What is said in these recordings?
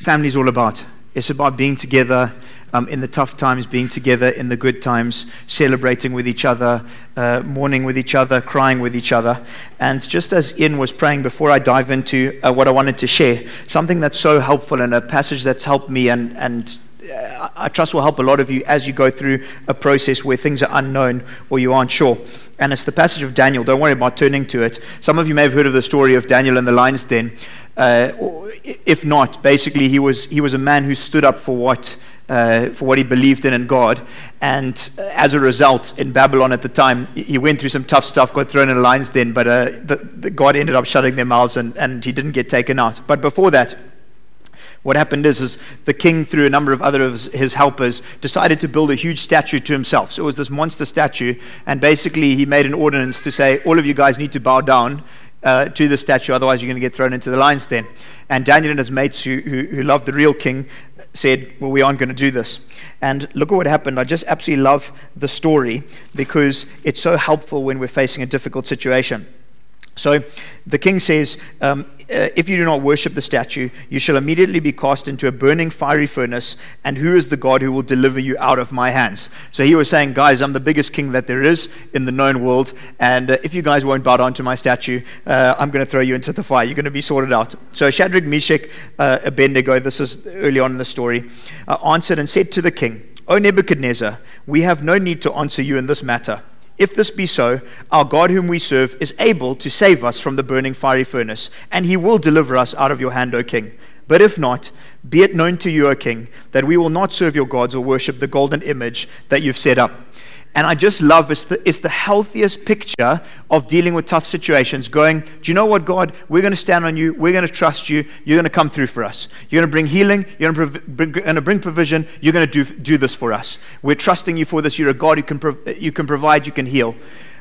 family's all about. It's about being together um, in the tough times, being together in the good times, celebrating with each other, uh, mourning with each other, crying with each other. And just as Ian was praying, before I dive into uh, what I wanted to share, something that's so helpful and a passage that's helped me and, and I trust will help a lot of you as you go through a process where things are unknown or you aren't sure. And it's the passage of Daniel. Don't worry about turning to it. Some of you may have heard of the story of Daniel in the lion's den. Uh, if not, basically, he was, he was a man who stood up for what, uh, for what he believed in in God. And uh, as a result, in Babylon at the time, he went through some tough stuff, got thrown in a lion's den, but uh, the, the God ended up shutting their mouths and, and he didn't get taken out. But before that, what happened is, is the king, through a number of other of his helpers, decided to build a huge statue to himself. So it was this monster statue, and basically he made an ordinance to say, all of you guys need to bow down uh, to the statue, otherwise you're going to get thrown into the lion's den. And Daniel and his mates, who, who, who loved the real king, said, Well, we aren't going to do this. And look at what happened. I just absolutely love the story because it's so helpful when we're facing a difficult situation. So the king says, um, uh, If you do not worship the statue, you shall immediately be cast into a burning fiery furnace. And who is the God who will deliver you out of my hands? So he was saying, Guys, I'm the biggest king that there is in the known world. And uh, if you guys won't bow down to my statue, uh, I'm going to throw you into the fire. You're going to be sorted out. So Shadrach, Meshach, uh, Abednego, this is early on in the story, uh, answered and said to the king, O Nebuchadnezzar, we have no need to answer you in this matter. If this be so, our God whom we serve is able to save us from the burning fiery furnace, and he will deliver us out of your hand, O king. But if not, be it known to you, O king, that we will not serve your gods or worship the golden image that you've set up. And I just love it's the, it's the healthiest picture of dealing with tough situations. Going, do you know what, God? We're going to stand on you. We're going to trust you. You're going to come through for us. You're going to bring healing. You're going to, bring, going to bring provision. You're going to do, do this for us. We're trusting you for this. You're a God who can, you can provide, you can heal.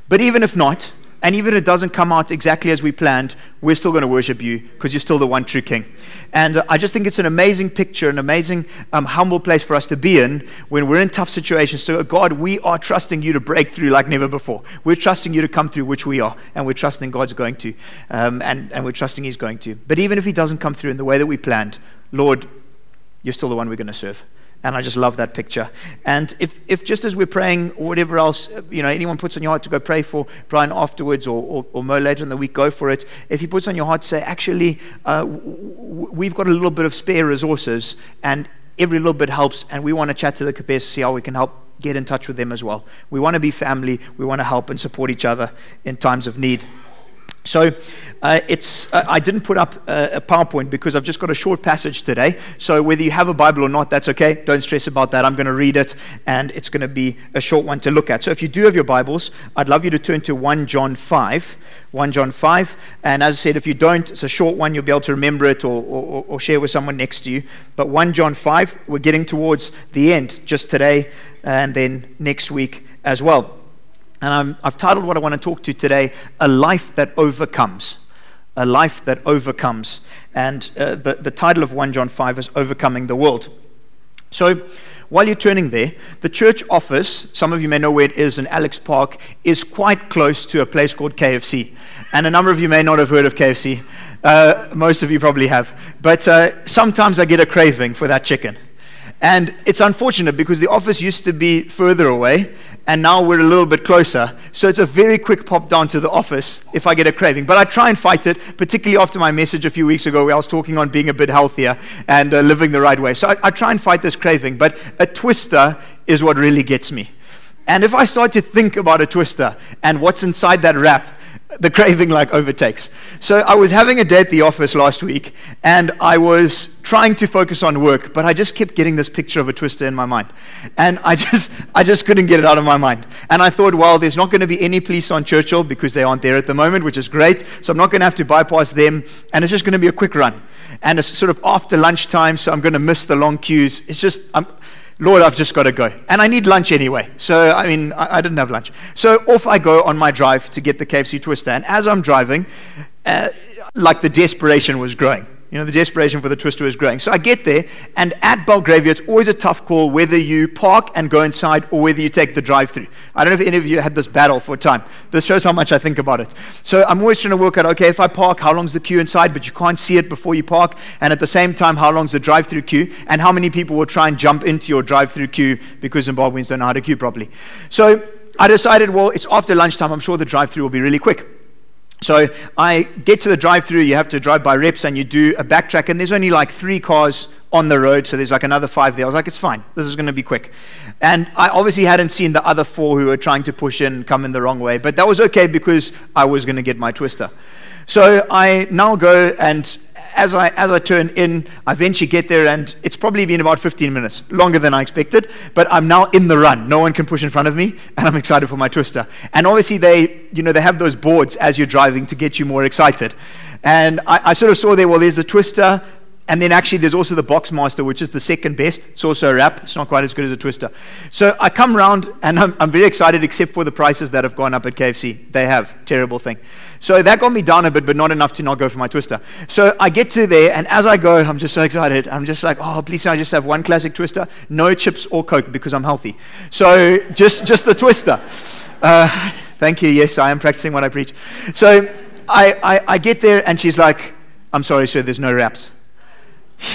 But even if not, and even if it doesn't come out exactly as we planned, we're still going to worship you because you're still the one true King. And uh, I just think it's an amazing picture, an amazing, um, humble place for us to be in when we're in tough situations. So, God, we are trusting you to break through like never before. We're trusting you to come through, which we are. And we're trusting God's going to. Um, and, and we're trusting He's going to. But even if He doesn't come through in the way that we planned, Lord, you're still the one we're going to serve. And I just love that picture. And if, if just as we're praying or whatever else, you know, anyone puts on your heart to go pray for Brian afterwards or, or, or Mo later in the week, go for it. If he puts on your heart to say, actually, uh, w- we've got a little bit of spare resources and every little bit helps, and we want to chat to the Capes see how we can help get in touch with them as well. We want to be family. We want to help and support each other in times of need. So uh, it's, uh, I didn't put up a, a, PowerPoint because I've just got a short passage today. So whether you have a Bible or not, that's okay. Don't stress about that. I'm going to read it, and it's going to be a short one to look at. So if you do have your Bibles, I'd love you to turn to 1 John 5. 1 John 5. And as I said, if you don't, it's a short one. You'll be able to remember it or, or, or share with someone next to you. But 1 John 5, we're getting towards the end just today and then next week as well. And i have titled what I want to talk to today, A Life That Overcomes. A Life That Overcomes. And uh, the, the title of 1 John 5 is Overcoming the World. So while you're turning there, the church office, some of you may know where it is in Alex Park, is quite close to a place called KFC. And a number of you may not have heard of KFC. Uh, most of you probably have. But uh, sometimes I get a craving for that chicken. And it's unfortunate because the office used to be further away, and now we're a little bit closer. So it's a very quick pop down to the office if I get a craving. But I try and fight it, particularly after my message a few weeks ago where I was talking on being a bit healthier and uh, living the right way. So I, I try and fight this craving. But a twister is what really gets me. And if I start to think about a twister and what's inside that wrap, the craving like overtakes. So I was having a day at the office last week and I was trying to focus on work, but I just kept getting this picture of a twister in my mind. And I just I just couldn't get it out of my mind. And I thought, well, there's not going to be any police on Churchill because they aren't there at the moment, which is great. So I'm not going to have to bypass them and it's just going to be a quick run. And it's sort of after lunchtime, so I'm going to miss the long queues. It's just I'm Lord, I've just got to go. And I need lunch anyway. So, I mean, I, I, didn't have lunch. So off I go on my drive to get the KFC Twister. And as I'm driving, uh, like the desperation was growing. You know, the desperation for the twister is growing. So I get there, and at Belgravia, it's always a tough call whether you park and go inside or whether you take the drive through. I don't know if any of you had this battle for time. This shows how much I think about it. So I'm always trying to work out okay, if I park, how long's the queue inside? But you can't see it before you park. And at the same time, how long's the drive through queue? And how many people will try and jump into your drive through queue because Zimbabweans don't know how to queue properly. So I decided, well, it's after lunchtime. I'm sure the drive through will be really quick. So I get to the drive through, you have to drive by reps and you do a backtrack, and there's only like three cars on the road, so there's like another five there. I was like, it's fine, this is going to be quick. And I obviously hadn't seen the other four who were trying to push in come in the wrong way, but that was okay because I was going to get my twister. So I now go and as I, as I turn in, I eventually get there, and it's probably been about 15 minutes, longer than I expected. But I'm now in the run. No one can push in front of me, and I'm excited for my twister. And obviously, they, you know, they have those boards as you're driving to get you more excited. And I, I sort of saw there, well, there's the twister, and then actually, there's also the Boxmaster, which is the second best. It's also a wrap. It's not quite as good as a twister. So I come round, and I'm, I'm very excited, except for the prices that have gone up at KFC. They have. Terrible thing. So that got me down a bit, but not enough to not go for my twister. So I get to there, and as I go, I'm just so excited. I'm just like, oh, please, I just have one classic twister, no chips or Coke because I'm healthy. So just, just the twister. Uh, thank you. Yes, I am practicing what I preach. So I, I, I get there, and she's like, I'm sorry, sir, there's no wraps.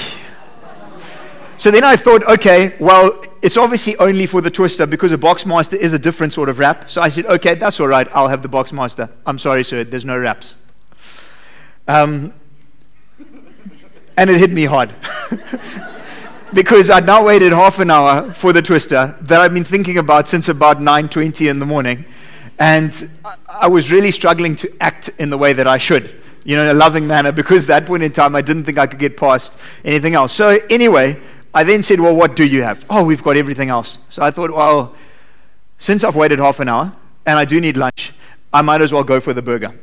So then I thought, okay, well, it's obviously only for the twister because a Boxmaster is a different sort of wrap. So I said, okay, that's all right. I'll have the Boxmaster. I'm sorry, sir, there's no wraps. Um, and it hit me hard. because I'd now waited half an hour for the twister that I've been thinking about since about 9.20 in the morning. And I was really struggling to act in the way that I should you know, in a loving manner, because that point in time I didn't think I could get past anything else. So, anyway, I then said, Well, what do you have? Oh, we've got everything else. So I thought, Well, since I've waited half an hour and I do need lunch, I might as well go for the burger.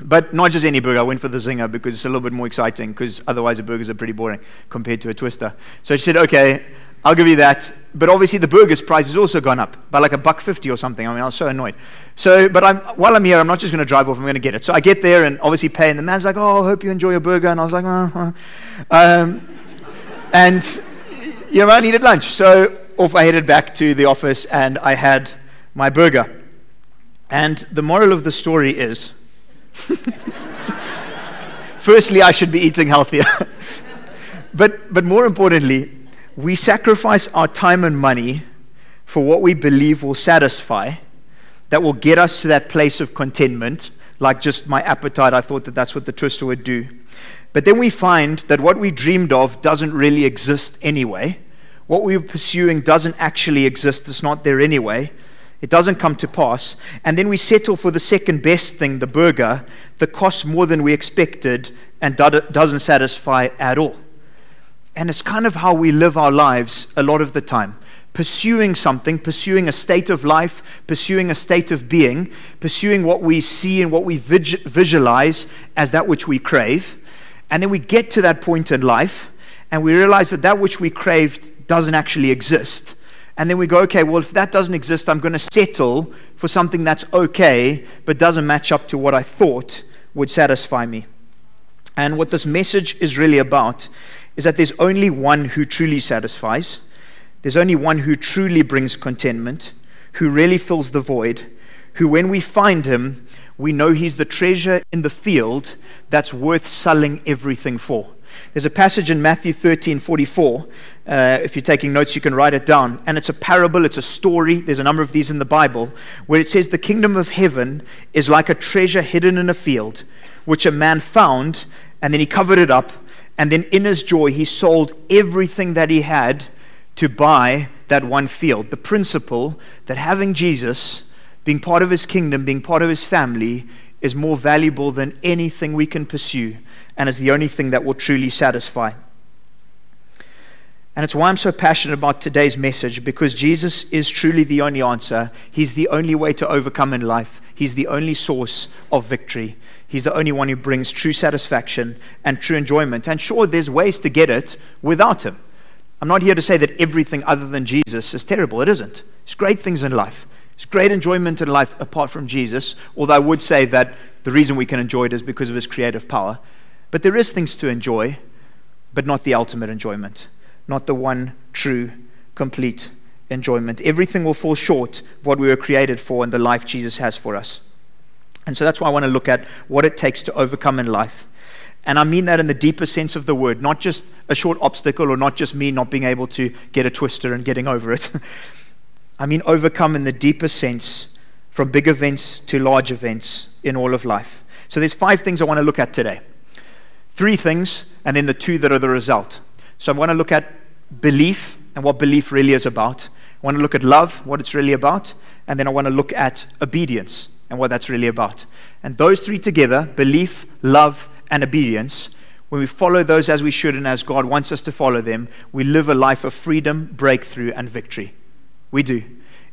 But not just any burger. I went for the zinger because it's a little bit more exciting because otherwise the burgers are pretty boring compared to a twister. So she said, okay, I'll give you that. But obviously the burger's price has also gone up by like a buck fifty or something. I mean, I was so annoyed. So, but I'm, while I'm here, I'm not just going to drive off. I'm going to get it. So I get there and obviously pay. And the man's like, "Oh, I hope you enjoy your burger." And I was like, uh, uh. Um, and you know, I needed lunch. So off I headed back to the office and I had my burger. And the moral of the story is, firstly, I should be eating healthier. but, but more importantly, we sacrifice our time and money for what we believe will satisfy, that will get us to that place of contentment, like just my appetite. I thought that that's what the twister would do. But then we find that what we dreamed of doesn't really exist anyway. What we were pursuing doesn't actually exist, it's not there anyway. It doesn't come to pass. And then we settle for the second best thing, the burger, that costs more than we expected and doesn't satisfy at all. And it's kind of how we live our lives a lot of the time. Pursuing something, pursuing a state of life, pursuing a state of being, pursuing what we see and what we visualize as that which we crave. And then we get to that point in life and we realize that that which we craved doesn't actually exist. And then we go, okay, well, if that doesn't exist, I'm going to settle for something that's okay, but doesn't match up to what I thought would satisfy me. And what this message is really about is that there's only one who truly satisfies, there's only one who truly brings contentment, who really fills the void, who, when we find him, we know he's the treasure in the field that's worth selling everything for. There's a passage in Matthew 13 44. Uh, if you're taking notes, you can write it down. And it's a parable, it's a story. There's a number of these in the Bible where it says, The kingdom of heaven is like a treasure hidden in a field, which a man found, and then he covered it up and then in his joy, he sold everything that he had to buy that one field. The principle that having Jesus, being part of his kingdom, being part of his family, is more valuable than anything we can pursue and is the only thing that will truly satisfy. And it's why I'm so passionate about today's message because Jesus is truly the only answer. He's the only way to overcome in life, He's the only source of victory. He's the only one who brings true satisfaction and true enjoyment. And sure, there's ways to get it without Him. I'm not here to say that everything other than Jesus is terrible. It isn't. There's great things in life. There's great enjoyment in life apart from Jesus, although I would say that the reason we can enjoy it is because of His creative power. But there is things to enjoy, but not the ultimate enjoyment, not the one true, complete enjoyment. Everything will fall short of what we were created for and the life Jesus has for us. And so that's why I want to look at what it takes to overcome in life. And I mean that in the deeper sense of the word, not just a short obstacle or not just me not being able to get a twister and getting over it. I mean overcome in the deeper sense from big events to large events in all of life. So there's five things I want to look at today. Three things, and then the two that are the result. So I want to look at belief and what belief really is about. I want to look at love, what it's really about, and then I want to look at obedience and what that's really about. And those three together belief, love, and obedience when we follow those as we should and as God wants us to follow them, we live a life of freedom, breakthrough, and victory. We do.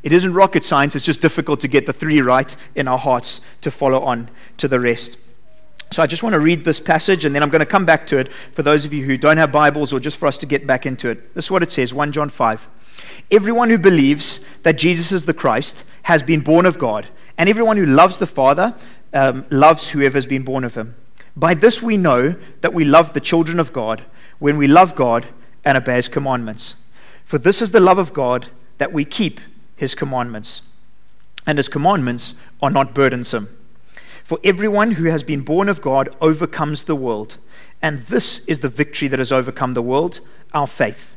It isn't rocket science, it's just difficult to get the three right in our hearts to follow on to the rest. So I just want to read this passage and then I'm going to come back to it for those of you who don't have Bibles or just for us to get back into it. This is what it says 1 John 5. Everyone who believes that Jesus is the Christ has been born of God, and everyone who loves the Father um, loves whoever has been born of him. By this we know that we love the children of God when we love God and obey his commandments. For this is the love of God that we keep his commandments. And his commandments are not burdensome. For everyone who has been born of God overcomes the world. And this is the victory that has overcome the world our faith.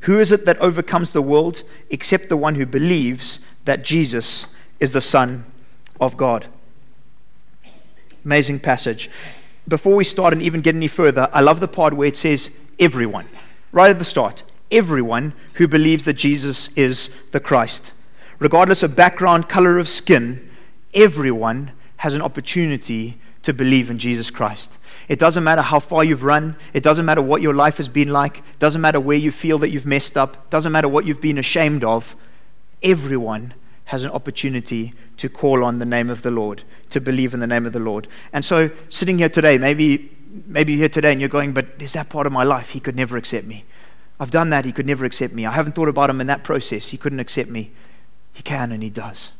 Who is it that overcomes the world except the one who believes that Jesus is the Son of God? Amazing passage before we start and even get any further, I love the part where it says everyone, right at the start. Everyone who believes that Jesus is the Christ. Regardless of background, color of skin, everyone has an opportunity to believe in Jesus Christ. It doesn't matter how far you've run, it doesn't matter what your life has been like, it doesn't matter where you feel that you've messed up, it doesn't matter what you've been ashamed of. Everyone has an opportunity to call on the name of the Lord, to believe in the name of the Lord. And so, sitting here today, maybe, maybe you're here today and you're going, but there's that part of my life, he could never accept me. I've done that, he could never accept me. I haven't thought about him in that process, he couldn't accept me. He can and he does,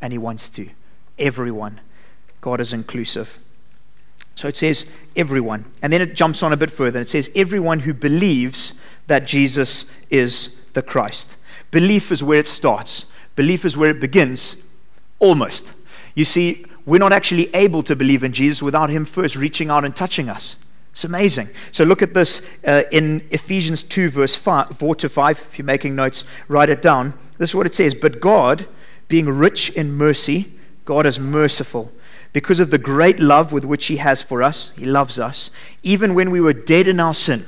and he wants to. Everyone. God is inclusive. So it says everyone. And then it jumps on a bit further. It says everyone who believes that Jesus is the Christ. Belief is where it starts. Belief is where it begins, almost. You see, we're not actually able to believe in Jesus without Him first reaching out and touching us. It's amazing. So look at this uh, in Ephesians 2, verse 5, 4 to 5. If you're making notes, write it down. This is what it says But God, being rich in mercy, God is merciful. Because of the great love with which He has for us, He loves us, even when we were dead in our sin.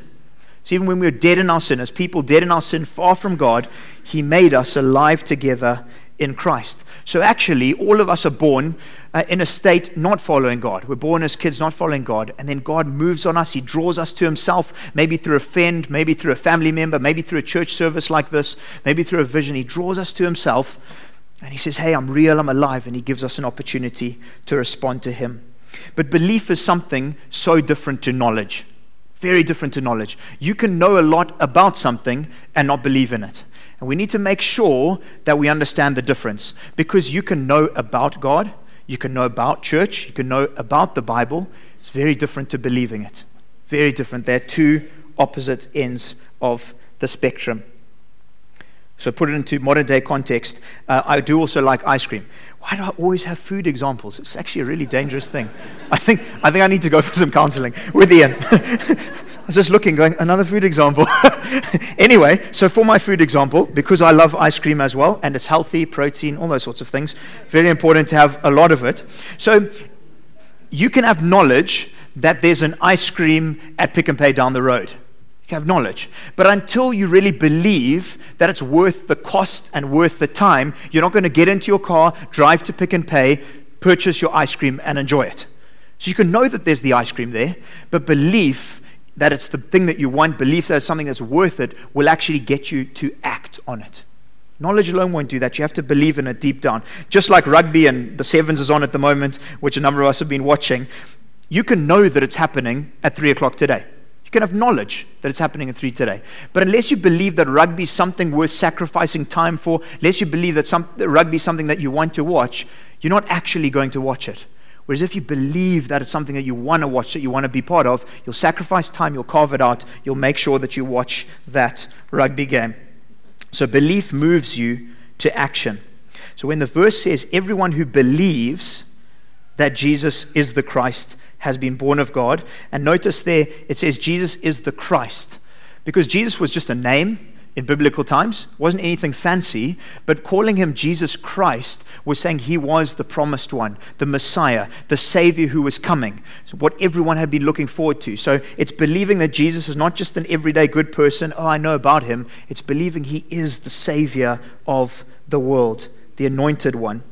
So even when we were dead in our sin, as people dead in our sin, far from God, He made us alive together in Christ. So actually, all of us are born uh, in a state not following God. We're born as kids not following God. And then God moves on us. He draws us to Himself, maybe through a friend, maybe through a family member, maybe through a church service like this, maybe through a vision. He draws us to Himself. And He says, Hey, I'm real, I'm alive. And He gives us an opportunity to respond to Him. But belief is something so different to knowledge. Very different to knowledge. You can know a lot about something and not believe in it. And we need to make sure that we understand the difference because you can know about God, you can know about church, you can know about the Bible. It's very different to believing it. Very different. They're two opposite ends of the spectrum. So, put it into modern day context. Uh, I do also like ice cream. Why do I always have food examples? It's actually a really dangerous thing. I think I, think I need to go for some counseling with Ian. I was just looking, going, another food example. anyway, so for my food example, because I love ice cream as well, and it's healthy, protein, all those sorts of things, very important to have a lot of it. So, you can have knowledge that there's an ice cream at Pick and Pay down the road have knowledge. But until you really believe that it's worth the cost and worth the time, you're not going to get into your car, drive to Pick and Pay, purchase your ice cream, and enjoy it. So you can know that there's the ice cream there, but belief that it's the thing that you want, belief that it's something that's worth it, will actually get you to act on it. Knowledge alone won't do that. You have to believe in it deep down. Just like rugby and the Sevens is on at the moment, which a number of us have been watching, you can know that it's happening at 3 o'clock today. You can have knowledge that it's happening in three today. But unless you believe that rugby is something worth sacrificing time for, unless you believe that, some, that rugby is something that you want to watch, you're not actually going to watch it. Whereas if you believe that it's something that you want to watch, that you want to be part of, you'll sacrifice time, you'll carve it out, you'll make sure that you watch that rugby game. So belief moves you to action. So when the verse says, everyone who believes that Jesus is the Christ has been born of God, and notice there it says Jesus is the Christ, because Jesus was just a name in biblical times. Wasn't anything fancy, but calling him Jesus Christ was saying he was the promised one, the Messiah, the Savior who was coming, so what everyone had been looking forward to. So it's believing that Jesus is not just an everyday good person, oh, I know about him. It's believing he is the Savior of the world, the anointed one.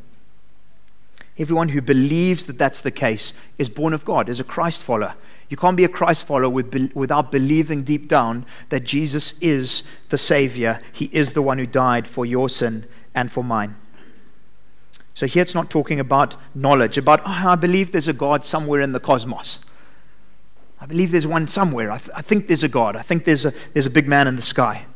Everyone who believes that that's the case is born of God, is a Christ follower. You can't be a Christ follower with, without believing deep down that Jesus is the Savior. He is the one who died for your sin and for mine. So here it's not talking about knowledge, about, oh, I believe there's a God somewhere in the cosmos. I believe there's one somewhere. I, th- I think there's a God. I think there's a, there's a big man in the sky.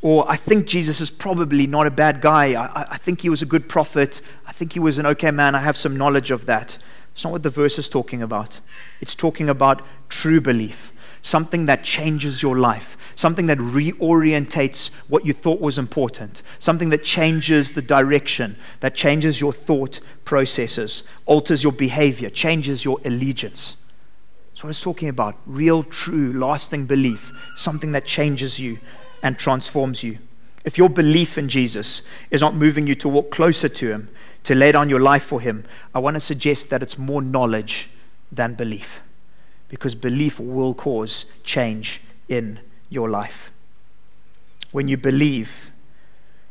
Or I think Jesus is probably not a bad guy. I, I think he was a good prophet. I think he was an okay man. I have some knowledge of that. It's not what the verse is talking about. It's talking about true belief, something that changes your life, something that reorientates what you thought was important, something that changes the direction, that changes your thought processes, alters your behavior, changes your allegiance. That's what it's talking about. Real, true, lasting belief, something that changes you and transforms you. If your belief in Jesus is not moving you to walk closer to Him, to lay down your life for Him, I want to suggest that it's more knowledge than belief. Because belief will cause change in your life. When you believe,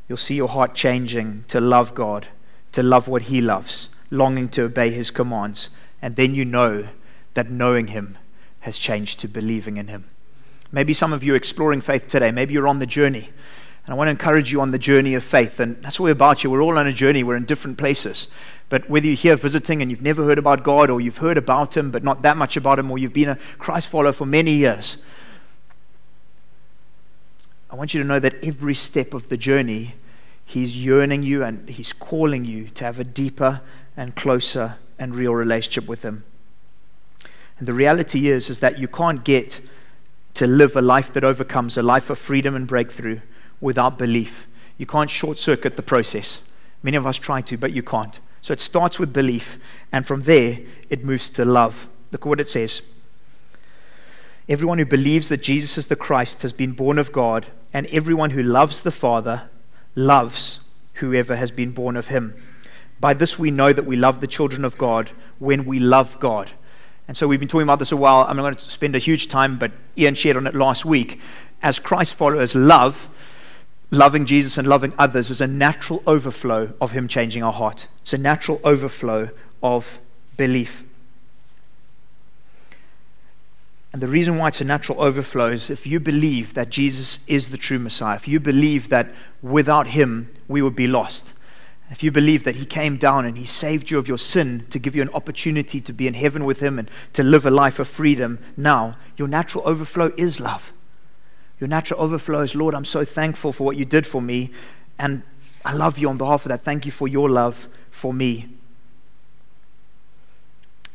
you'll see your heart changing to love God, to love what He loves, longing to obey His commands. And then you know that knowing Him has changed to believing in Him. Maybe some of you are exploring faith today. Maybe you're on the journey. And I want to encourage you on the journey of faith. And that's what we're about you. We're all on a journey. We're in different places. But whether you're here visiting and you've never heard about God, or you've heard about Him, but not that much about Him, or you've been a Christ follower for many years, I want you to know that every step of the journey, He's yearning you and He's calling you to have a deeper and closer and real relationship with Him. And the reality is, is that you can't get to live a life that overcomes, a life of freedom and breakthrough without belief. You can't short circuit the process. Many of us try to, but you can't. So it starts with belief, and from there, it moves to love. Look at what it says. Everyone who believes that Jesus is the Christ has been born of God, and everyone who loves the Father loves whoever has been born of him. By this we know that we love the children of God when we love God. And so we've been talking about this a while. I'm not going to spend a huge time, but Ian shared on it last week. As Christ followers, love loving Jesus and loving others is a natural overflow of Him changing our heart. It's a natural overflow of belief. And the reason why it's a natural overflow is if you believe that Jesus is the true Messiah, if you believe that without Him we would be lost, if you believe that He came down and He saved you of your sin to give you an opportunity to be in heaven with Him and to live a life of freedom now, your natural overflow is love. Your natural overflow is, Lord, I'm so thankful for what you did for me, and I love you on behalf of that. Thank you for your love for me.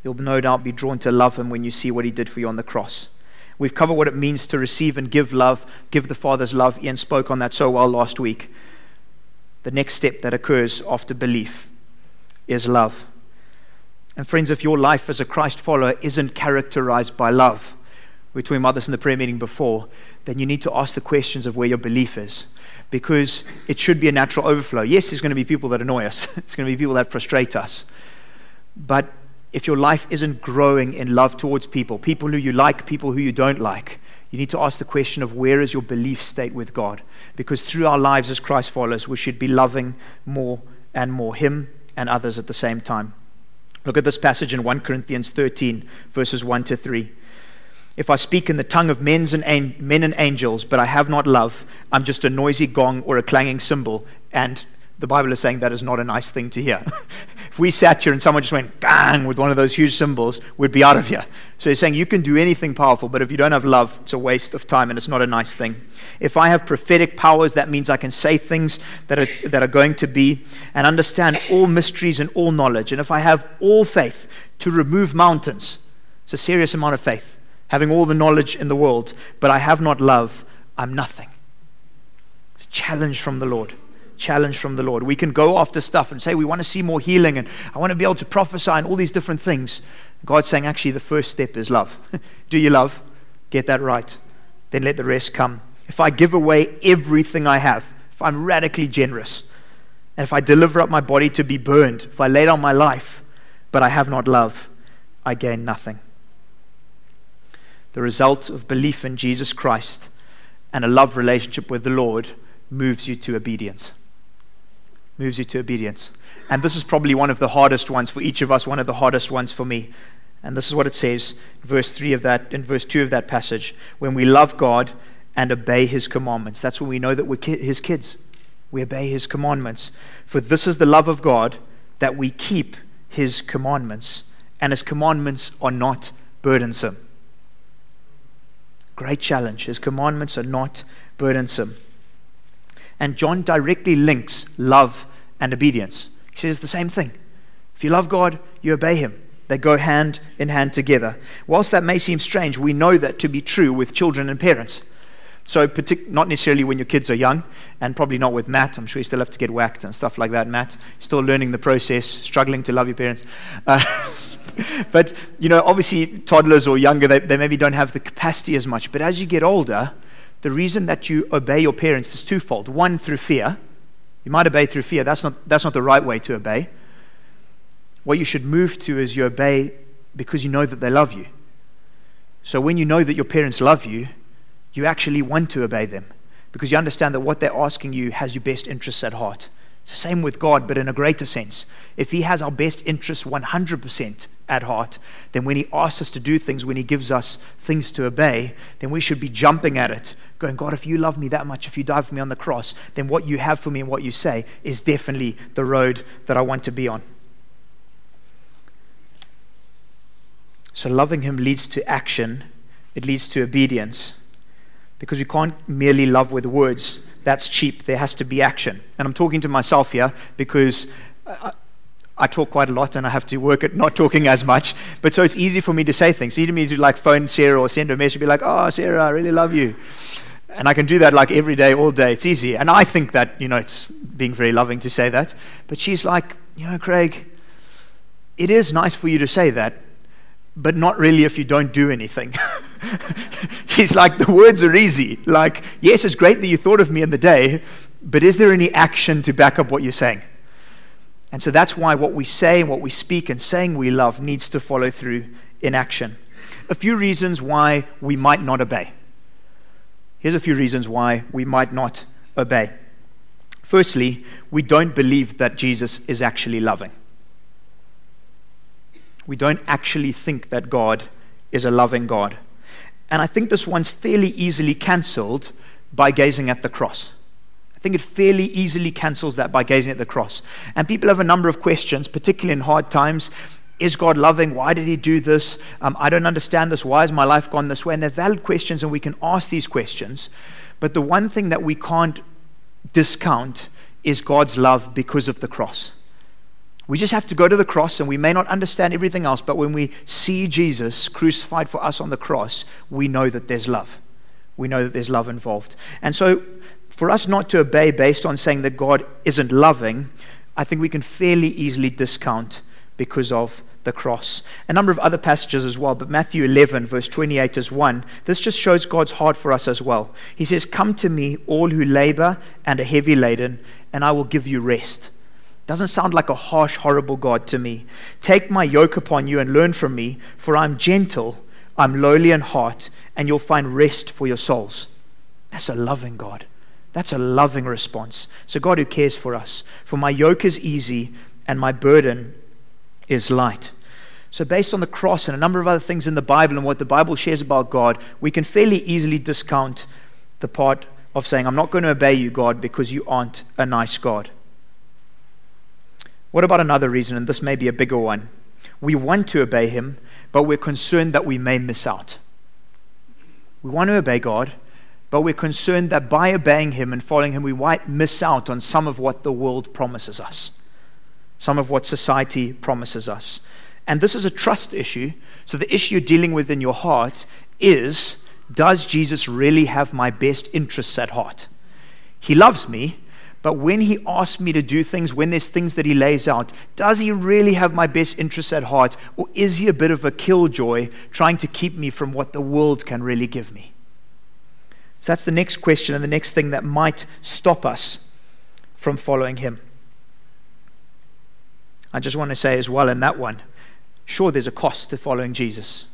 You'll no doubt be drawn to love him when you see what he did for you on the cross. We've covered what it means to receive and give love, give the Father's love. Ian spoke on that so well last week. The next step that occurs after belief is love. And friends, if your life as a Christ follower isn't characterized by love, we were talking about this in the prayer meeting before, then you need to ask the questions of where your belief is. Because it should be a natural overflow. Yes, there's going to be people that annoy us, it's going to be people that frustrate us. But if your life isn't growing in love towards people, people who you like, people who you don't like, you need to ask the question of where is your belief state with God? Because through our lives as Christ followers, we should be loving more and more Him and others at the same time. Look at this passage in 1 Corinthians 13, verses 1 to 3. If I speak in the tongue of men's and men and angels, but I have not love, I'm just a noisy gong or a clanging cymbal. And the Bible is saying that is not a nice thing to hear. if we sat here and someone just went bang with one of those huge cymbals, we'd be out of here. So he's saying you can do anything powerful, but if you don't have love, it's a waste of time and it's not a nice thing. If I have prophetic powers, that means I can say things that are, that are going to be and understand all mysteries and all knowledge. And if I have all faith to remove mountains, it's a serious amount of faith, having all the knowledge in the world, but I have not love, I'm nothing. It's a challenge from the Lord challenge from the Lord. We can go after stuff and say we want to see more healing and I want to be able to prophesy and all these different things. God's saying actually the first step is love. Do you love? Get that right. Then let the rest come. If I give away everything I have, if I'm radically generous, and if I deliver up my body to be burned, if I lay down my life, but I have not love, I gain nothing. The result of belief in Jesus Christ and a love relationship with the Lord moves you to obedience moves you to obedience. And this is probably one of the hardest ones for each of us, one of the hardest ones for me. And this is what it says, verse 3 of that, in verse 2 of that passage. When we love God and obey his commandments, that's when we know that we're his kids. We obey his commandments. For this is the love of God, that we keep his commandments. And his commandments are not burdensome. Great challenge. His commandments are not burdensome. And John directly links love and obedience. He says the same thing. If you love God, you obey Him. They go hand in hand together. Whilst that may seem strange, we know that to be true with children and parents. So, partic- not necessarily when your kids are young, and probably not with Matt. I'm sure you still have to get whacked and stuff like that. Matt, still learning the process, struggling to love your parents. Uh, but, you know, obviously, toddlers or younger, they, they maybe don't have the capacity as much. But as you get older, the reason that you obey your parents is twofold. One, through fear. You might obey through fear. That's not, that's not the right way to obey. What you should move to is you obey because you know that they love you. So when you know that your parents love you, you actually want to obey them because you understand that what they're asking you has your best interests at heart. It's the same with God, but in a greater sense. If He has our best interests 100% at heart, then when He asks us to do things, when He gives us things to obey, then we should be jumping at it, going, God, if you love me that much, if you died for me on the cross, then what you have for me and what you say is definitely the road that I want to be on. So loving Him leads to action, it leads to obedience, because we can't merely love with words that's cheap. There has to be action. And I'm talking to myself here because I, I, talk quite a lot and I have to work at not talking as much. But so it's easy for me to say things. Easy for me to like phone Sarah or send her a message, be like, oh, Sarah, I really love you. And I can do that like every day, all day. It's easy. And I think that, you know, it's being very loving to say that. But she's like, you know, Craig, it is nice for you to say that, but not really if you don't do anything. He's like, the words are easy. Like, yes, it's great that you thought of me in the day, but is there any action to back up what you're saying? And so that's why what we say and what we speak and saying we love needs to follow through in action. A few reasons why we might not obey. Here's a few reasons why we might not obey. Firstly, we don't believe that Jesus is actually loving. We don't actually think that God is a loving God. And I think this one's fairly easily cancelled by gazing at the cross. I think it fairly easily cancels that by gazing at the cross. And people have a number of questions, particularly in hard times. Is God loving? Why did He do this? Um, I don't understand this. Why has my life gone this way? And they're valid questions, and we can ask these questions. But the one thing that we can't discount is God's love because of the cross. We just have to go to the cross, and we may not understand everything else, but when we see Jesus crucified for us on the cross, we know that there's love. We know that there's love involved. And so, for us not to obey based on saying that God isn't loving, I think we can fairly easily discount because of the cross. A number of other passages as well, but Matthew 11, verse 28 is one. This just shows God's heart for us as well. He says, Come to me, all who labor and are heavy laden, and I will give you rest. Doesn't sound like a harsh, horrible God to me. Take my yoke upon you and learn from me, for I'm gentle, I'm lowly in heart, and you'll find rest for your souls. That's a loving God. That's a loving response. So, God who cares for us. For my yoke is easy and my burden is light. So, based on the cross and a number of other things in the Bible and what the Bible shares about God, we can fairly easily discount the part of saying, I'm not going to obey you, God, because you aren't a nice God. What about another reason? And this may be a bigger one. We want to obey Him, but we're concerned that we may miss out. We want to obey God, but we're concerned that by obeying Him and following Him, we might miss out on some of what the world promises us, some of what society promises us. And this is a trust issue. So the issue you're dealing with in your heart is Does Jesus really have my best interests at heart? He loves me, but when he asks me to do things, when there's things that he lays out, does he really have my best interests at heart? Or is he a bit of a killjoy trying to keep me from what the world can really give me? So that's the next question and the next thing that might stop us from following him. I just want to say as well in that one sure, there's a cost to following Jesus.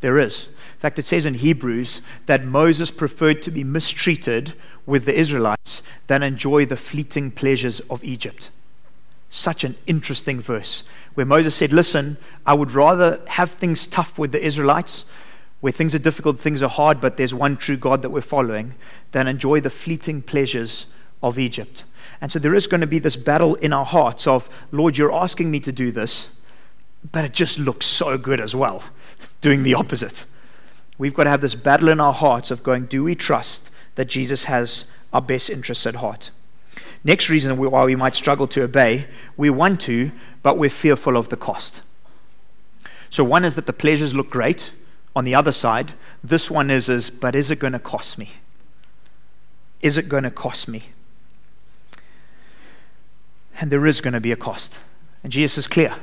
There is. In fact, it says in Hebrews that Moses preferred to be mistreated with the Israelites than enjoy the fleeting pleasures of Egypt. Such an interesting verse where Moses said, Listen, I would rather have things tough with the Israelites, where things are difficult, things are hard, but there's one true God that we're following, than enjoy the fleeting pleasures of Egypt. And so there is going to be this battle in our hearts of, Lord, you're asking me to do this, but it just looks so good as well, doing the opposite. We've got to have this battle in our hearts of going, do we trust that Jesus has our best interests at heart. Next reason why we might struggle to obey, we want to, but we're fearful of the cost. So one is that the pleasures look great. On the other side, this one is, is but is it going to cost me? Is it going to cost me? And there is going to be a cost. And Jesus is clear.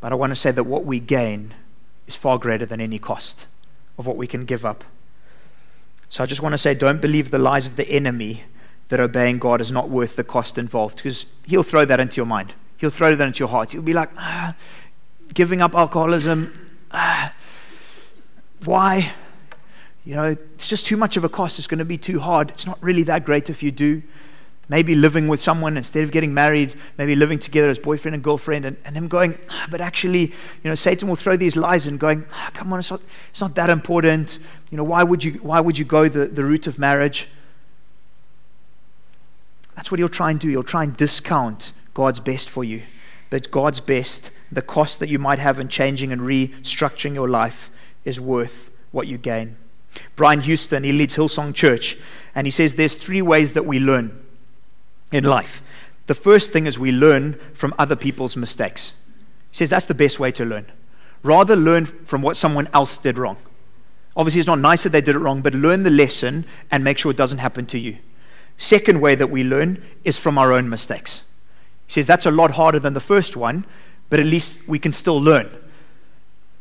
But I want to say that what we gain is far greater than any cost of what we can give up. So I just want to say don't believe the lies of the enemy that obeying God is not worth the cost involved because he'll throw that into your mind. He'll throw that into your heart. He'll be like, ah, giving up alcoholism, ah, why? You know, it's just too much of a cost. It's going to be too hard. It's not really that great if you do. Maybe living with someone instead of getting married, maybe living together as boyfriend and girlfriend, and, and him going, ah, but actually, you know, Satan will throw these lies and going, ah, come on, it's not, it's not that important. You know, why would you, why would you go the, the route of marriage? That's what he'll try and do. He'll try and discount God's best for you. But God's best, the cost that you might have in changing and restructuring your life, is worth what you gain. Brian Houston, he leads Hillsong Church, and he says there's three ways that we learn in life. The first thing is we learn from other people's mistakes. He says that's the best way to learn. Rather learn from what someone else did wrong. Obviously, it's not nice that they did it wrong, but learn the lesson and make sure it doesn't happen to you. Second way that we learn is from our own mistakes. He says that's a lot harder than the first one, but at least we can still learn.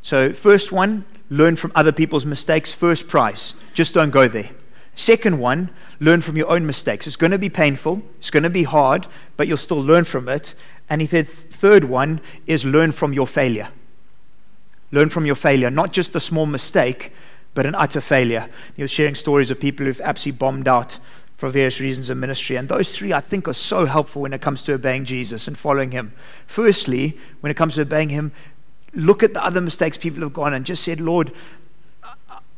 So, first one, learn from other people's mistakes. First prize, just don't go there. Second one, learn from your own mistakes. It's going to be painful, it's going to be hard, but you'll still learn from it. And he said, third one is learn from your failure. Learn from your failure, not just a small mistake, but an utter failure. He was sharing stories of people who've absolutely bombed out for various reasons in ministry. And those three, I think, are so helpful when it comes to obeying Jesus and following him. Firstly, when it comes to obeying him, look at the other mistakes people have gone and just said, Lord,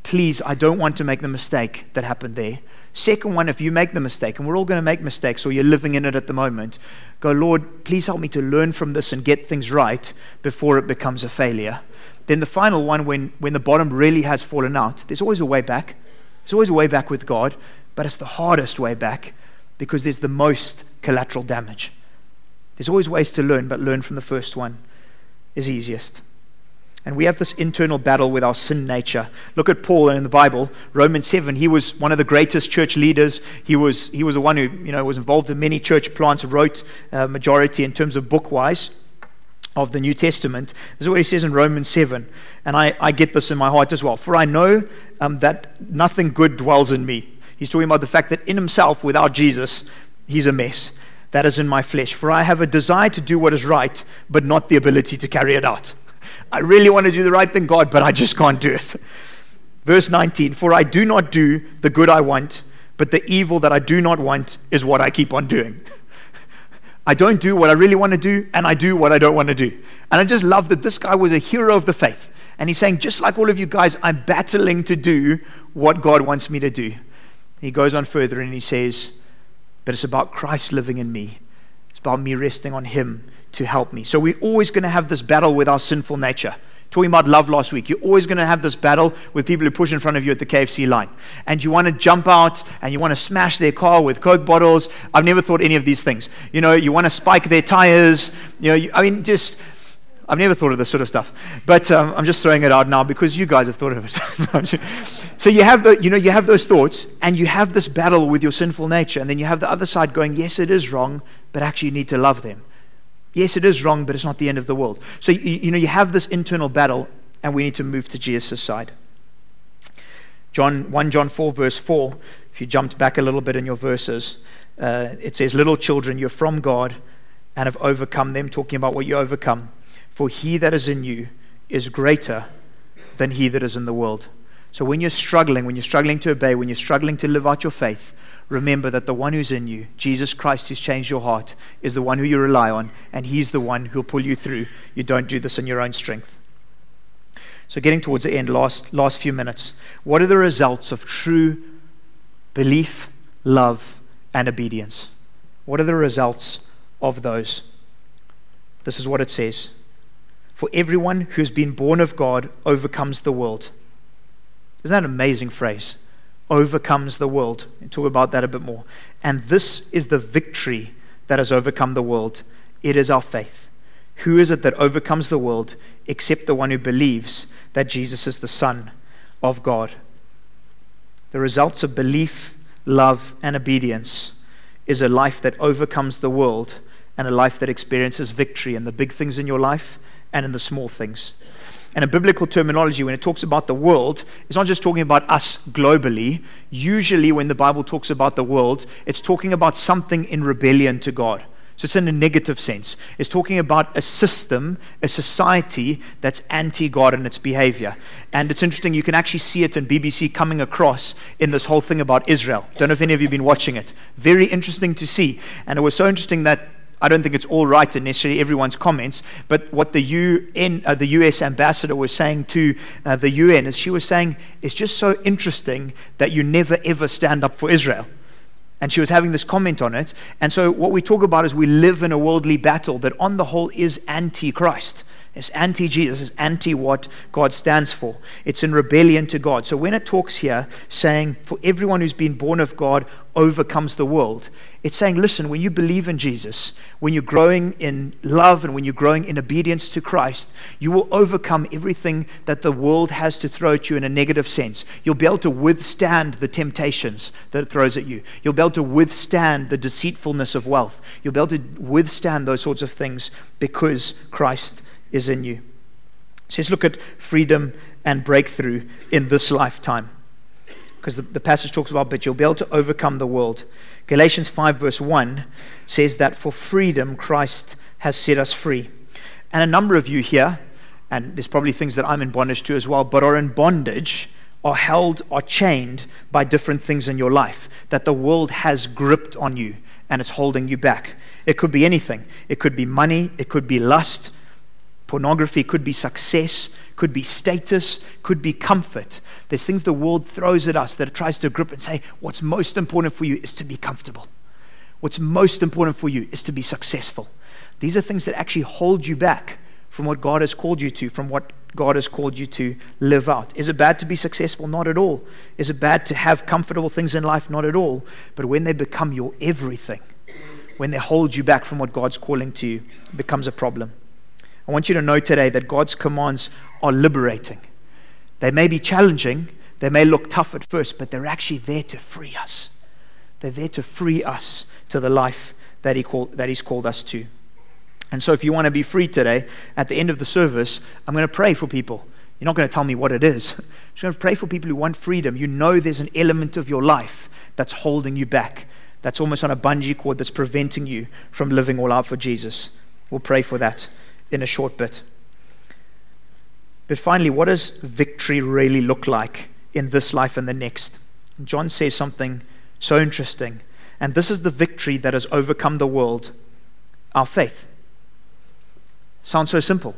please, I don't want to make the mistake that happened there. Second one, if you make the mistake, and we're all going to make mistakes or you're living in it at the moment, go, Lord, please help me to learn from this and get things right before it becomes a failure. Then the final one, when, when the bottom really has fallen out, there's always a way back. There's always a way back with God, but it's the hardest way back because there's the most collateral damage. There's always ways to learn, but learn from the first one is easiest. And we have this internal battle with our sin nature. Look at Paul in the Bible, Romans 7. He was one of the greatest church leaders. He was, he was the one who you know, was involved in many church plants, wrote uh, majority in terms of book wise of the New Testament. This is what he says in Romans 7. And I, I get this in my heart as well. For I know um, that nothing good dwells in me. He's talking about the fact that in himself, without Jesus, he's a mess. That is in my flesh. For I have a desire to do what is right, but not the ability to carry it out. I really want to do the right thing, God, but I just can't do it. Verse 19 For I do not do the good I want, but the evil that I do not want is what I keep on doing. I don't do what I really want to do, and I do what I don't want to do. And I just love that this guy was a hero of the faith. And he's saying, just like all of you guys, I'm battling to do what God wants me to do. He goes on further and he says, But it's about Christ living in me. It's about me resting on Him to help me. So we're always going to have this battle with our sinful nature. Talking about love last week, you're always going to have this battle with people who push in front of you at the KFC line. And you want to jump out and you want to smash their car with Coke bottles. I've never thought any of these things. You know, you want to spike their tires. You know, you, I mean, just I've never thought of this sort of stuff, but um, I'm just throwing it out now because you guys have thought of it. so you have the, you know, you have those thoughts, and you have this battle with your sinful nature, and then you have the other side going, yes, it is wrong, but actually you need to love them. Yes, it is wrong, but it's not the end of the world. So you, you know, you have this internal battle, and we need to move to Jesus' side. John 1 John 4 verse 4. If you jumped back a little bit in your verses, uh, it says, "Little children, you're from God, and have overcome them." Talking about what you overcome. For he that is in you is greater than he that is in the world. So when you're struggling, when you're struggling to obey, when you're struggling to live out your faith, remember that the one who's in you, Jesus Christ, who's changed your heart, is the one who you rely on, and he's the one who'll pull you through. You don't do this in your own strength. So, getting towards the end, last, last few minutes. What are the results of true belief, love, and obedience? What are the results of those? This is what it says. For everyone who's been born of God overcomes the world. Isn't that an amazing phrase? Overcomes the world. We'll talk about that a bit more. And this is the victory that has overcome the world. It is our faith. Who is it that overcomes the world except the one who believes that Jesus is the Son of God? The results of belief, love, and obedience is a life that overcomes the world and a life that experiences victory in the big things in your life and in the small things. And in biblical terminology, when it talks about the world, it's not just talking about us globally. Usually, when the Bible talks about the world, it's talking about something in rebellion to God. So it's in a negative sense. It's talking about a system, a society that's anti God in its behavior. And it's interesting, you can actually see it in BBC coming across in this whole thing about Israel. Don't know if any of you have been watching it. Very interesting to see. And it was so interesting that I don't think it's all right in necessarily everyone's comments, but what the, UN, uh, the US ambassador was saying to uh, the UN is she was saying, it's just so interesting that you never ever stand up for Israel. And she was having this comment on it. And so, what we talk about is we live in a worldly battle that, on the whole, is anti Christ. It's anti Jesus, it's anti what God stands for. It's in rebellion to God. So when it talks here saying, for everyone who's been born of God overcomes the world, it's saying, listen, when you believe in Jesus, when you're growing in love and when you're growing in obedience to Christ, you will overcome everything that the world has to throw at you in a negative sense. You'll be able to withstand the temptations that it throws at you. You'll be able to withstand the deceitfulness of wealth. You'll be able to withstand those sorts of things because Christ is in you. So let's look at freedom and breakthrough in this lifetime. Because the, the passage talks about, but you'll be able to overcome the world. Galatians 5, verse 1 says that for freedom, Christ has set us free. And a number of you here, and there's probably things that I'm in bondage to as well, but are in bondage, are held, are chained by different things in your life that the world has gripped on you and it's holding you back. It could be anything. It could be money, it could be lust, Pornography could be success, could be status, could be comfort. There's things the world throws at us that it tries to grip and say, what's most important for you is to be comfortable. What's most important for you is to be successful. These are things that actually hold you back from what God has called you to, from what God has called you to live out. Is it bad to be successful? Not at all. Is it bad to have comfortable things in life? Not at all. But when they become your everything, when they hold you back from what God's calling to you, it becomes a problem. I want you to know today that God's commands are liberating. They may be challenging, they may look tough at first, but they're actually there to free us. They're there to free us to the life that, he call, that He's called us to. And so, if you want to be free today, at the end of the service, I'm going to pray for people. You're not going to tell me what it is. I'm just going to pray for people who want freedom. You know there's an element of your life that's holding you back, that's almost on a bungee cord that's preventing you from living all out for Jesus. We'll pray for that in a short bit. But finally, what does victory really look like in this life and the next? John says something so interesting. And this is the victory that has overcome the world our faith. Sounds so simple.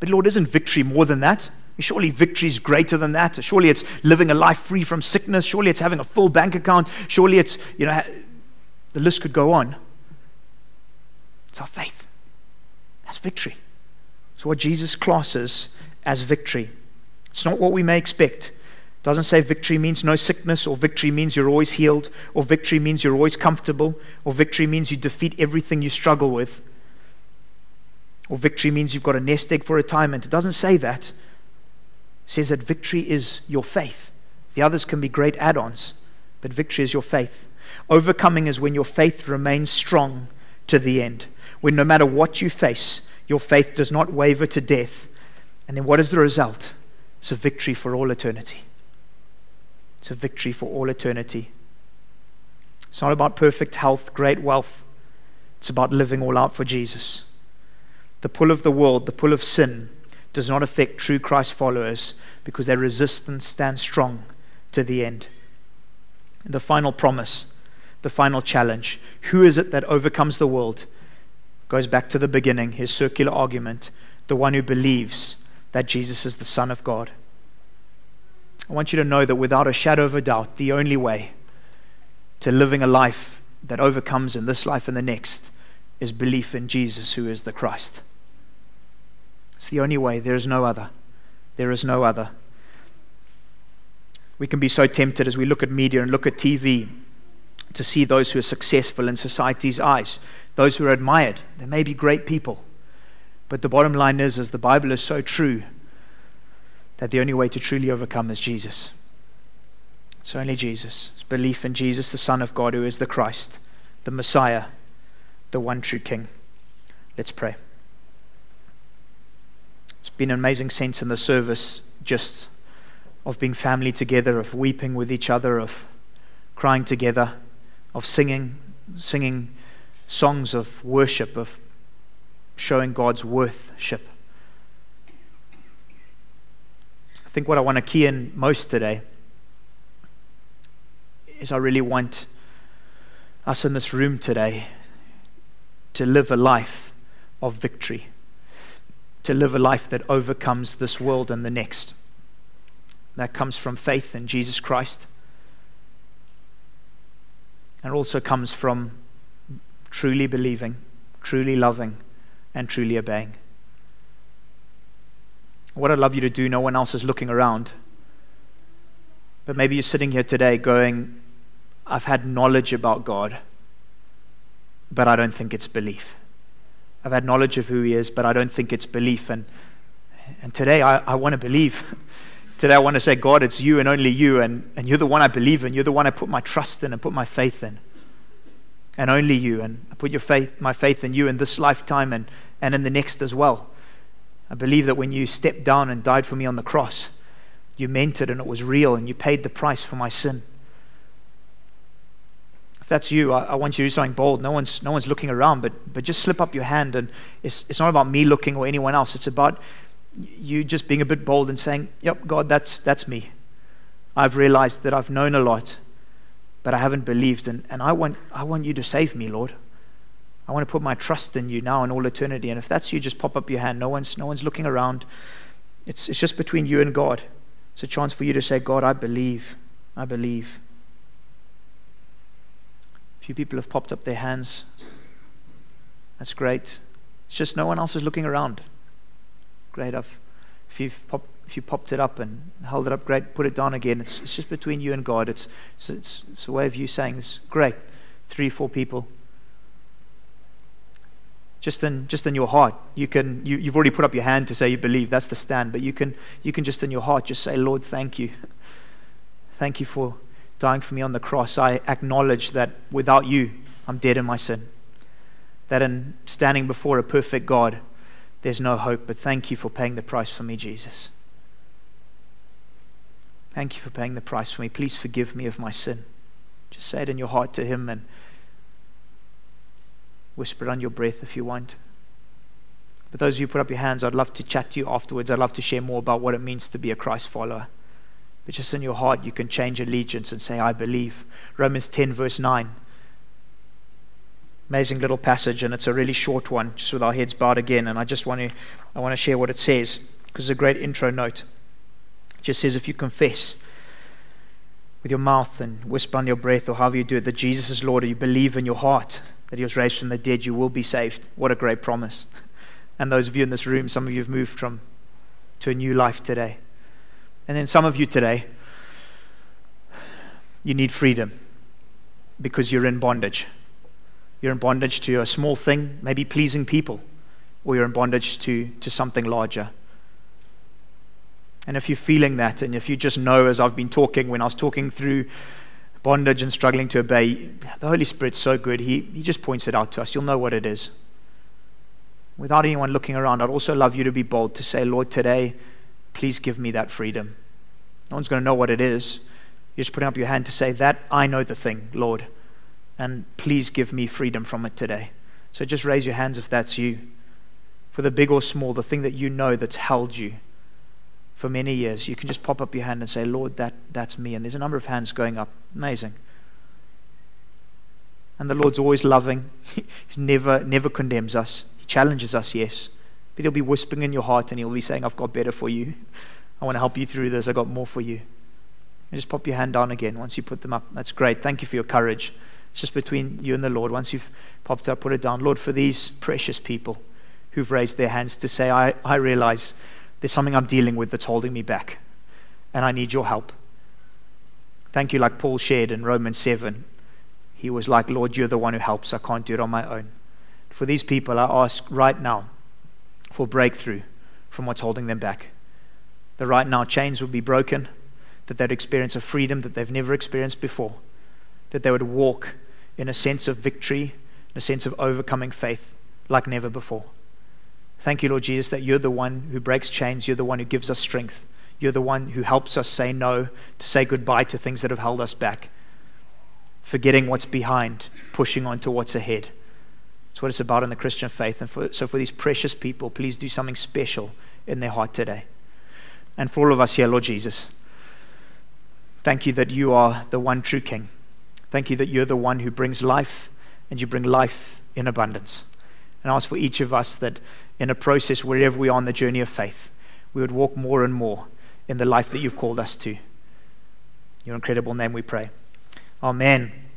But Lord, isn't victory more than that? Surely victory is greater than that. Surely it's living a life free from sickness. Surely it's having a full bank account. Surely it's, you know, the list could go on. It's our faith. That's victory. It's what Jesus classes as victory. It's not what we may expect. It doesn't say victory means no sickness, or victory means you're always healed, or victory means you're always comfortable, or victory means you defeat everything you struggle with, or victory means you've got a nest egg for retirement. It doesn't say that. It says that victory is your faith. The others can be great add ons, but victory is your faith. Overcoming is when your faith remains strong to the end, when no matter what you face, your faith does not waver to death. And then what is the result? It's a victory for all eternity. It's a victory for all eternity. It's not about perfect health, great wealth. It's about living all out for Jesus. The pull of the world, the pull of sin, does not affect true Christ followers because their resistance stands strong to the end. And the final promise, the final challenge who is it that overcomes the world? Goes back to the beginning, his circular argument the one who believes that Jesus is the Son of God. I want you to know that without a shadow of a doubt, the only way to living a life that overcomes in this life and the next is belief in Jesus, who is the Christ. It's the only way. There is no other. There is no other. We can be so tempted as we look at media and look at TV to see those who are successful in society's eyes, those who are admired. They may be great people. But the bottom line is, as the Bible is so true, that the only way to truly overcome is Jesus. It's only Jesus. It's belief in Jesus, the Son of God, who is the Christ, the Messiah, the one true King. Let's pray. It's been an amazing sense in the service just of being family together, of weeping with each other, of crying together, of singing, singing songs of worship, of showing God's worthship. I think what I want to key in most today is I really want us in this room today to live a life of victory, to live a life that overcomes this world and the next. That comes from faith in Jesus Christ. And also comes from truly believing, truly loving, and truly obeying. What I'd love you to do, no one else is looking around. But maybe you're sitting here today going, I've had knowledge about God, but I don't think it's belief. I've had knowledge of who He is, but I don't think it's belief. And, and today I, I want to believe. Today I want to say, God, it's you and only you, and, and you're the one I believe in. You're the one I put my trust in and put my faith in. And only you. And I put your faith, my faith in you in this lifetime and, and in the next as well. I believe that when you stepped down and died for me on the cross, you meant it and it was real and you paid the price for my sin. If that's you, I, I want you to do something bold. No one's, no one's looking around, but, but just slip up your hand. And it's, it's not about me looking or anyone else. It's about you just being a bit bold and saying, Yep, God, that's, that's me. I've realized that I've known a lot, but I haven't believed. And, and I, want, I want you to save me, Lord. I want to put my trust in you now and all eternity. And if that's you, just pop up your hand. No one's, no one's looking around. It's, it's just between you and God. It's a chance for you to say, God, I believe. I believe. A few people have popped up their hands. That's great. It's just no one else is looking around. Great. I've, if, you've pop, if you popped it up and held it up, great. Put it down again. It's, it's just between you and God. It's, it's, it's, a way of you saying, great. Three, four people just in just in your heart you can you, you've already put up your hand to say you believe that's the stand but you can you can just in your heart just say lord thank you thank you for dying for me on the cross i acknowledge that without you i'm dead in my sin that in standing before a perfect god there's no hope but thank you for paying the price for me jesus thank you for paying the price for me please forgive me of my sin just say it in your heart to him and Whisper it on your breath if you want. But those of you who put up your hands, I'd love to chat to you afterwards. I'd love to share more about what it means to be a Christ follower. But just in your heart, you can change allegiance and say, I believe. Romans 10, verse 9. Amazing little passage, and it's a really short one, just with our heads bowed again. And I just want to, I want to share what it says, because it's a great intro note. Just says, if you confess with your mouth and whisper on your breath, or however you do it, that Jesus is Lord, or you believe in your heart that he was raised from the dead, you will be saved. What a great promise. And those of you in this room, some of you have moved from to a new life today. And then some of you today, you need freedom because you're in bondage. You're in bondage to a small thing, maybe pleasing people, or you're in bondage to, to something larger. And if you're feeling that, and if you just know, as I've been talking, when I was talking through bondage and struggling to obey, the Holy Spirit's so good. He, he just points it out to us. You'll know what it is. Without anyone looking around, I'd also love you to be bold to say, Lord, today, please give me that freedom. No one's going to know what it is. You're just putting up your hand to say, That I know the thing, Lord, and please give me freedom from it today. So just raise your hands if that's you. For the big or small, the thing that you know that's held you for many years, you can just pop up your hand and say, Lord, that, that's me. And there's a number of hands going up. Amazing. And the Lord's always loving. He never, never condemns us. He challenges us, yes. But He'll be whispering in your heart and He'll be saying, I've got better for you. I want to help you through this. I've got more for you. And just pop your hand down again once you put them up. That's great. Thank you for your courage. It's just between you and the Lord. Once you've popped up, put it down. Lord, for these precious people who've raised their hands to say, I, I realize there's something I'm dealing with that's holding me back, and I need your help. Thank you, like Paul shared in Romans 7. He was like, Lord, you're the one who helps. I can't do it on my own. For these people, I ask right now for breakthrough from what's holding them back. The right now chains would be broken, that they'd experience a freedom that they've never experienced before, that they would walk in a sense of victory, in a sense of overcoming faith like never before. Thank you, Lord Jesus, that you're the one who breaks chains. You're the one who gives us strength. You're the one who helps us say no, to say goodbye to things that have held us back, forgetting what's behind, pushing on to what's ahead. That's what it's about in the Christian faith. And for, so, for these precious people, please do something special in their heart today. And for all of us here, Lord Jesus, thank you that you are the one true King. Thank you that you're the one who brings life and you bring life in abundance. And I ask for each of us that in a process, wherever we are on the journey of faith, we would walk more and more in the life that you've called us to. Your incredible name we pray. Amen.